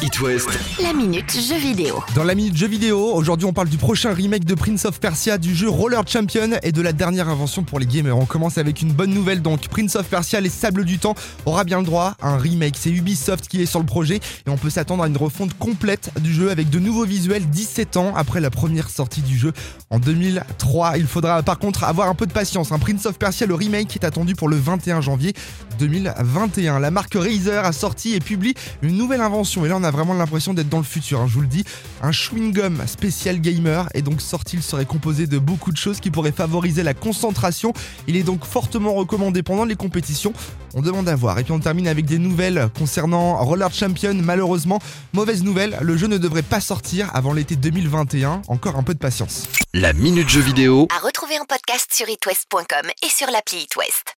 It West. La minute jeu vidéo. Dans la minute jeu vidéo, aujourd'hui on parle du prochain remake de Prince of Persia, du jeu Roller Champion et de la dernière invention pour les gamers. On commence avec une bonne nouvelle donc, Prince of Persia, les sables du temps, aura bien le droit à un remake. C'est Ubisoft qui est sur le projet et on peut s'attendre à une refonte complète du jeu avec de nouveaux visuels 17 ans après la première sortie du jeu en 2003. Il faudra par contre avoir un peu de patience. Un Prince of Persia, le remake est attendu pour le 21 janvier 2021. La marque Razer a sorti et publie une nouvelle invention et là on a vraiment l'impression d'être dans le futur, hein, je vous le dis. Un chewing-gum spécial gamer est donc sorti, il serait composé de beaucoup de choses qui pourraient favoriser la concentration. Il est donc fortement recommandé pendant les compétitions. On demande à voir. Et puis on termine avec des nouvelles concernant Roller Champion. Malheureusement, mauvaise nouvelle, le jeu ne devrait pas sortir avant l'été 2021. Encore un peu de patience. La minute jeu vidéo À retrouver en podcast sur itwest.com et sur l'appli itwest.